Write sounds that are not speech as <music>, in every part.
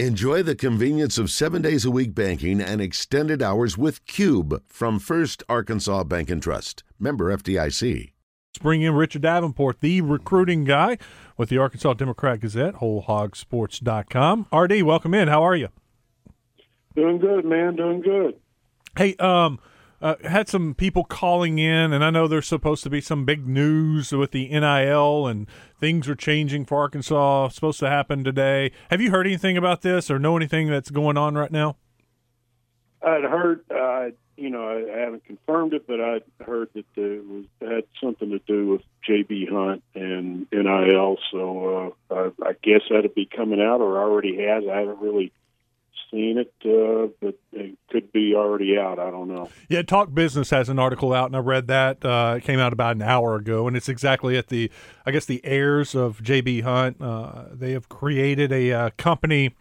Enjoy the convenience of seven days a week banking and extended hours with Cube from First Arkansas Bank and Trust. Member FDIC. Let's bring in Richard Davenport, the recruiting guy with the Arkansas Democrat Gazette, WholeHogSports.com. RD, welcome in. How are you? Doing good, man. Doing good. Hey, um, uh, had some people calling in, and I know there's supposed to be some big news with the NIL and things are changing for Arkansas. Supposed to happen today. Have you heard anything about this or know anything that's going on right now? I'd heard, uh, you know, I, haven't confirmed it, but I'd heard that it was had something to do with JB Hunt and NIL. So uh, I, I guess that'd be coming out, or already has. I haven't really seen it, uh, but be already out. I don't know. Yeah, Talk Business has an article out, and I read that. Uh, it came out about an hour ago, and it's exactly at the, I guess, the heirs of J.B. Hunt. Uh, they have created a uh, company.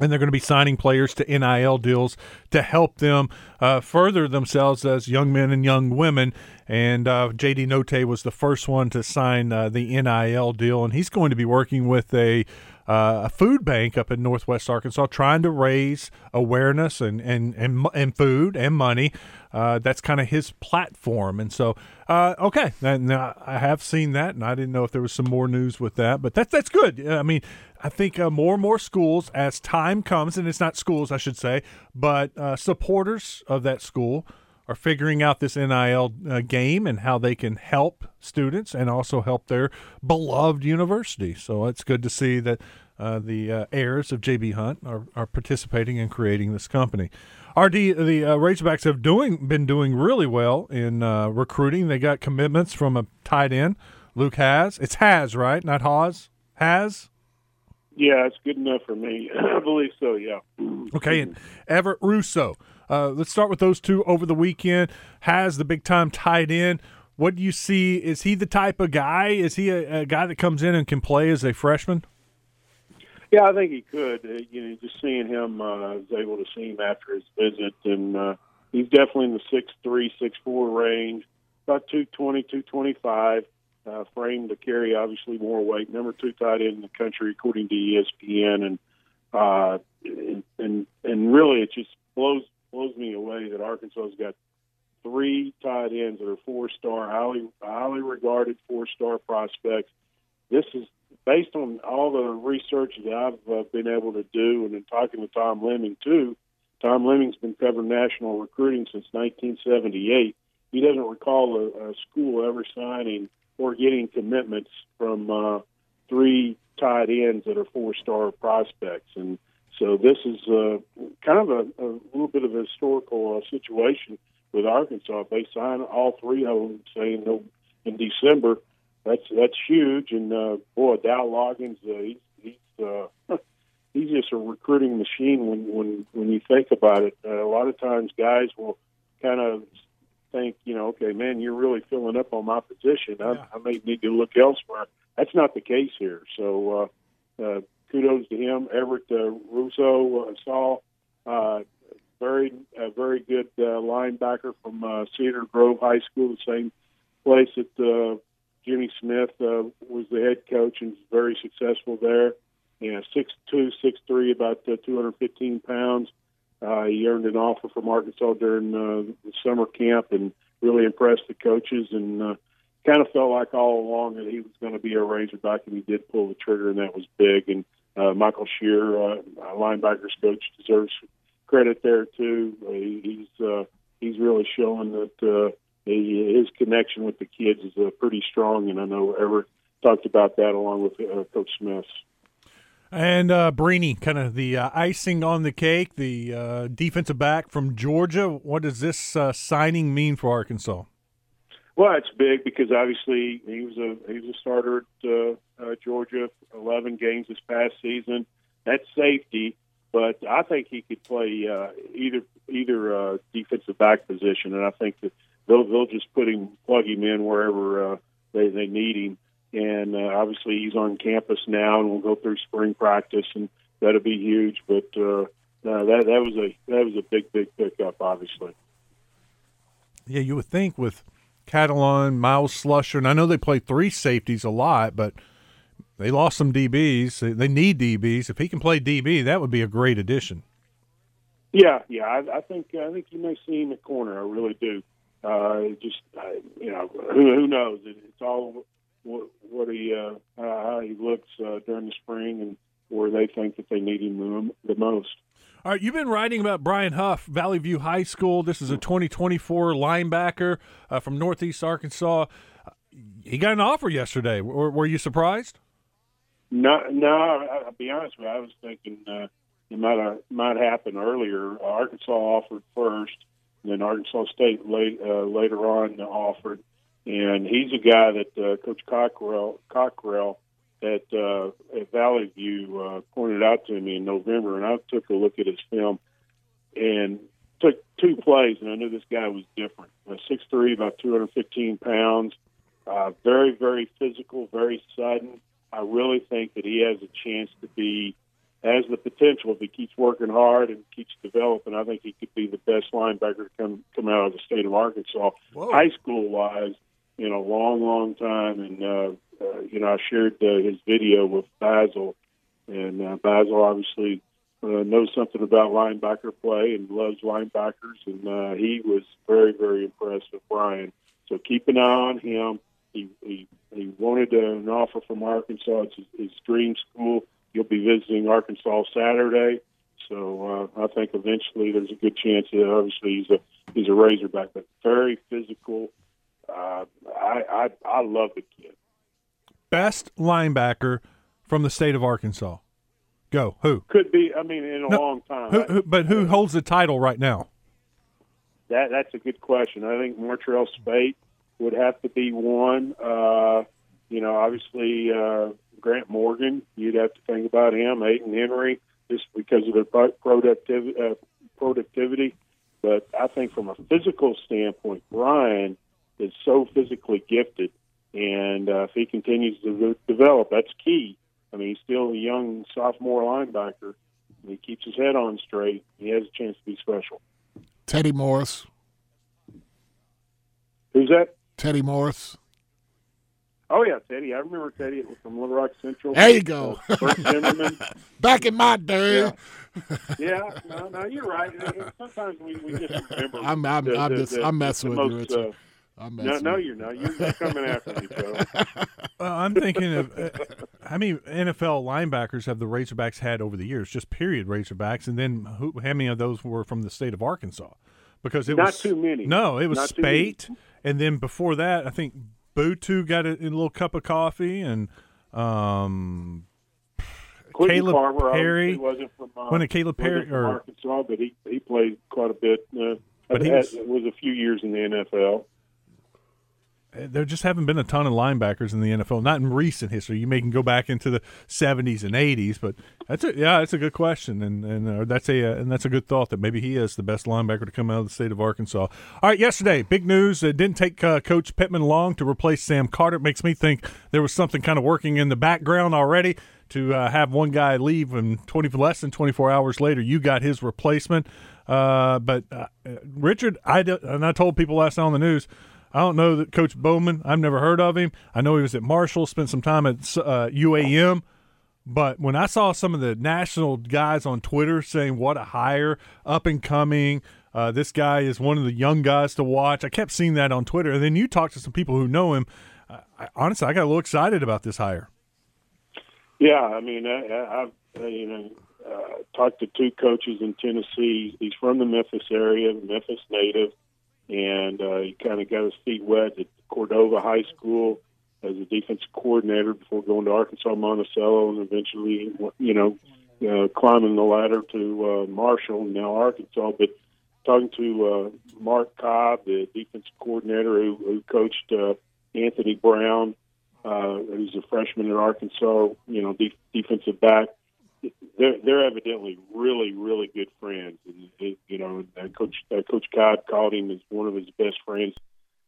And they're going to be signing players to NIL deals to help them uh, further themselves as young men and young women. And uh, JD Notae was the first one to sign the NIL deal, and he's going to be working with a uh, a food bank up in Northwest Arkansas, trying to raise awareness and and and, and food and money. Uh, that's kind of his platform, and so uh, okay, now I have seen that, and I didn't know if there was some more news with that, but that's that's good. I mean, I think uh, more and more schools, as time comes, and it's not schools, I should say, but uh, supporters of that school are figuring out this NIL uh, game and how they can help students and also help their beloved university. So it's good to see that uh, the uh, heirs of JB Hunt are, are participating in creating this company. RD, the uh, Razorbacks have doing been doing really well in uh, recruiting. They got commitments from a tight end, Luke Hasz. It's Has, right? Not Haas. Has. Yeah, it's good enough for me. <clears throat> I believe so. Yeah. Okay, and Everett Russo. Uh, let's start with those two over the weekend. Hasz the big time tight end. What do you see? Is he the type of guy? Is he a, a guy that comes in and can play as a freshman? Yeah, I think he could. Uh, you know, just seeing him, uh, I was able to see him after his visit, and uh, he's definitely in the six three, six four range, about two twenty, two twenty five. Uh, framed to carry obviously more weight. Number two tight end in the country, according to ESPN, and uh, and and, and really it just blows blows me away that Arkansas's got three tight ends that are four star, highly highly regarded four star prospects. This is based on all the research that I've uh, been able to do, and in talking to Tom Lemming too. Tom Lemming's been covering national recruiting since 1978. He doesn't recall a, a school ever signing or getting commitments from uh, three tight ends that are four star prospects, and so this is uh, kind of a, a little bit of a historical uh, situation with Arkansas. If they sign all three of them, say in, in December, that's that's huge. And uh, boy, Dow Loggains, uh, he's he's, uh, <laughs> he's just a recruiting machine. When when when you think about it, uh, a lot of times guys will kind of think, you know, okay, man, you're really filling up on my position. I, yeah. I may need to look elsewhere. That's not the case here. So. Uh, uh, kudos to him. Everett uh, Russo uh, saw uh, very a very good uh, linebacker from uh, Cedar Grove High School, the same place that uh, Jimmy Smith uh, was the head coach and very successful there. Yeah, six two, six three, about uh, 215 pounds. Uh, he earned an offer from Arkansas during uh, the summer camp and really impressed the coaches and uh, kind of felt like all along that he was going to be a Razorback, and he did pull the trigger, and that was big. And uh, Michael Scherer, uh, linebackers coach, deserves credit there too. Uh, he's uh, he's really showing that uh, his connection with the kids is uh, pretty strong, and I know Everett talked about that along with uh, Coach Smith. And uh, kind of the uh, icing on the cake, the uh, defensive back from Georgia. What does this uh, signing mean for Arkansas? Well, it's big because obviously he was a he was a starter at uh, uh, Georgia, eleven games this past season. That's safety, but I think he could play uh, either either uh, defensive back position, and I think that they'll they'll just put him plug him in wherever uh, they they need him. And uh, obviously he's on campus now, and we'll go through spring practice, and that'll be huge. But uh, uh, that that was a that was a big big pickup, obviously. Yeah, you would think with Catalon, Myles Slusher, and I know they play three safeties a lot, but they lost some DBs. They need DBs. If he can play DB, that would be a great addition. Yeah, yeah, I, I think I think you may see him at corner. I really do. Uh, just uh, you know, who who knows? It, it's all what, what he uh, how he looks uh, during the spring and where they think that they need him the most. All right, you've been writing about Brian Huff, Valley View High School. This is a 2024 linebacker uh, from Northeast Arkansas. He got an offer yesterday. Were, were you surprised? No, no. I'll be honest with you. I was thinking uh, it might have, might happen earlier. Arkansas offered first, then Arkansas State late, uh, later on offered. And he's a guy that uh, Coach Cockrell, Cockrell at, uh, at Valley View uh, pointed out to me in November, and I took a look at his film and took two plays, and I knew this guy was different. Six three, about 215 pounds, uh, very, very physical, very sudden. I really think that he has a chance to be has the potential if he keeps working hard and keeps developing. I think he could be the best linebacker to come come out of the state of Arkansas, Whoa. high school wise, in a long, long time. And uh, uh, you know, I shared uh, his video with Basil, and uh, Basil obviously uh, knows something about linebacker play and loves linebackers, and uh, he was very, very impressed with Brian. So keep an eye on him. He he, he wanted an offer from Arkansas. It's his, his dream school You'll be visiting Arkansas Saturday, so uh, I think eventually there's a good chance that obviously he's a he's a Razorback, but very physical. Uh, I, I I love the kid. Best linebacker from the state of Arkansas. Go who? Could be. I mean, in a No, long time. Who, who? But who holds the title right now? That that's a good question. I think Montreal Spate would have to be one. Uh, you know, obviously uh, Grant Morgan. You'd have to think about him. Aiden Henry, just because of their productivity. Uh, productivity. But I think from a physical standpoint, Brian is so physically gifted, and uh, if he continues to develop, that's key. I mean, he's still a young sophomore linebacker. He keeps his head on straight. He has a chance to be special. Teddy Morris. Who's that? Teddy Morris. Oh yeah, Teddy. I remember Teddy from Little Rock Central. There you go. Uh. <laughs> Back in my day. Yeah. <laughs> yeah, no, no, you're right. Sometimes we, we just remember. I'm- I'm- the- I'm the- just- the- I'm messing with you, most, Richard. I'm no, no, you're not. You're, you're coming after me, Joe. <laughs> Uh, I'm thinking of uh, how many NFL linebackers have the Razorbacks had over the years? Just period Razorbacks, and then who, how many of those were from the state of Arkansas? Because it Not was too many. No, it was Not. Spate, and then before that, I think Butu got a, a little cup of coffee, and um, Quentin Caleb Caver Perry. obviously wasn't from uh, When did Caleb wasn't Perry- or- Arkansas, but he he played quite a bit. Uh, But he had- was- was a few years in the NFL. There just haven't been a ton of linebackers in the NFL. Not in recent history. You may can go back into the '70s and '80s, but that's a yeah, that's a good question, and and uh, that's a uh, and that's a good thought that maybe he is the best linebacker to come out of the state of Arkansas. All right, yesterday, big news. It didn't take uh, Coach Pittman long to replace Sam Carter. It makes me think there was something kind of working in the background already to uh, have one guy leave and 20 less than 24 hours later you got his replacement uh, but uh, richard I and i told people last night on the news i don't know that coach bowman i've never heard of him i know he was at marshall spent some time at uh, uam but when I saw some of the national guys on Twitter saying what a hire, up and coming, uh, this guy is one of the young guys to watch, I kept seeing that on Twitter. And then you talk to some people who know him. I, I, honestly, I got a little excited about this hire. Yeah, I mean, I, uh, you know uh, talked to two coaches in Tennessee. He's from the Memphis area, Memphis native, uh, he kind of got his feet wet at Cordova High School as a defensive coordinator before going to Arkansas Monticello, and eventually, you know, uh, climbing the ladder to uh, Marshall, now Arkansas. But talking to uh, Mark Cobb, the defensive coordinator who, who coached uh, Anthony Brown uh, who's a freshman at Arkansas, you know, de- defensive back. They're they're evidently really really good friends, and you know, uh, Coach uh, Coach Cobb called him as one of his best friends,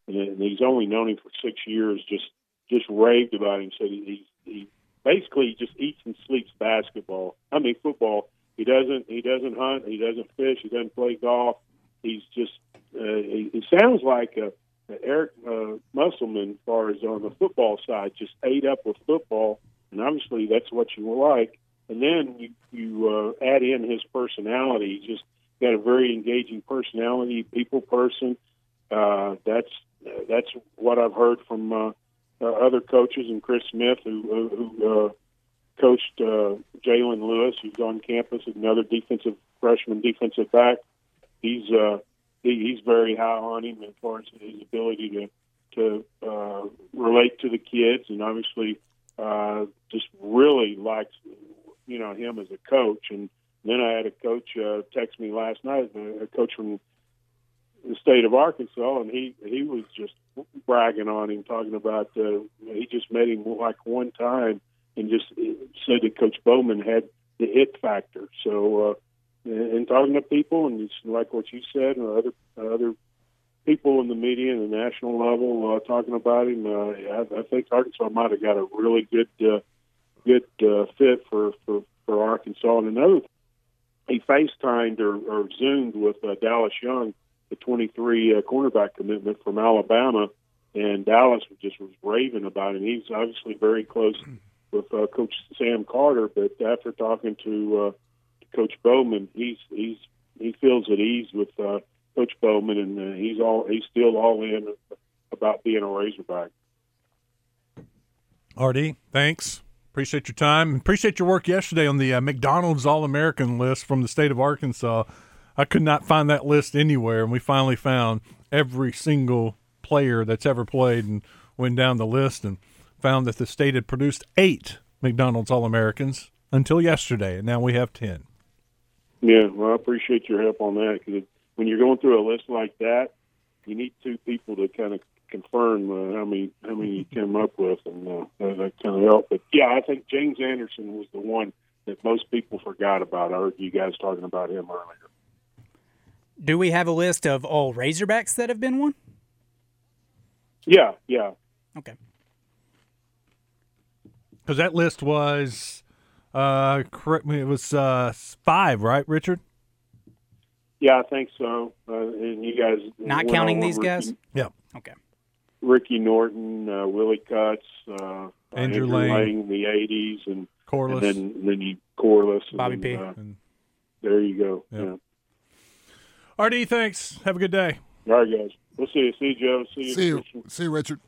and, he's only known him for six years. Just just raved about him. Said he he, basically just eats and sleeps basketball. I mean football. He doesn't he doesn't hunt. He doesn't fish. He doesn't play golf. He's just uh, he, he sounds like a Eric uh, Musselman, as far as on the football side, just ate up with football and obviously that's what you like. And then you you uh, add in his personality. He's just got a very engaging personality, people person. Uh, that's that's what I've heard from uh, uh, other coaches and Chris Smith, who who uh, coached uh, Jalen Lewis, who's on campus, another defensive freshman defensive back. He's uh, he, he's very high on him as far as his ability to to uh, relate to the kids, and obviously uh, just really likes you know him as a coach. And then I had a coach uh, text me last night, a coach from the state of Arkansas, and he he was just bragging on him, talking about uh, he just met him like one time, and just said that Coach Bowman had the it factor. So, uh, and, talking to people, and it's like what you said, and other other people in the media and the national level uh, talking about him, uh, I, I think Arkansas might have got a really good uh, good uh, fit for for for Arkansas. And another, he FaceTimed or, or Zoomed with uh, Dallas Young the 23 uh, cornerback commitment from Alabama, and Dallas just was raving about him. He's obviously very close with uh, Coach Sam Carter, but after talking to uh, Coach Bowman, he's he's he feels at ease with uh, Coach Bowman, and uh, he's all he's still all in about being a Razorback. RD, thanks. Appreciate your time. Appreciate your work yesterday on the uh, McDonald's All American list from the state of Arkansas. I could not find that list anywhere, and we finally found every single player that's ever played and went down the list and found that the state had produced eight McDonald's All Americans until yesterday, and now we have ten. Yeah, well, I appreciate your help on that because when you're going through a list like that, you need two people to kind of confirm uh, how many how many you came up with, and uh, that, that kind of help. But yeah, I think James Anderson was the one that most people forgot about. I heard you guys talking about him earlier. Do we have a list of all Razorbacks that have been won? Yeah, yeah. Okay. Because that list was, uh, correct me, it was uh, five, right, Richard? Yeah, I think so. Uh, and you guys not counting these Ricky, guys. Yeah. Okay. Ricky Norton, uh, Willie Cutts, uh, Andrew, Andrew Lane. Lane, the '80s, and Corliss, and then then you Corliss, Bobby and, P. Uh, and there you go. Yep. Yeah. RD, thanks. Have a good day. All right, guys. We'll see you. See you, Joe. See you. See you, see you, Richard.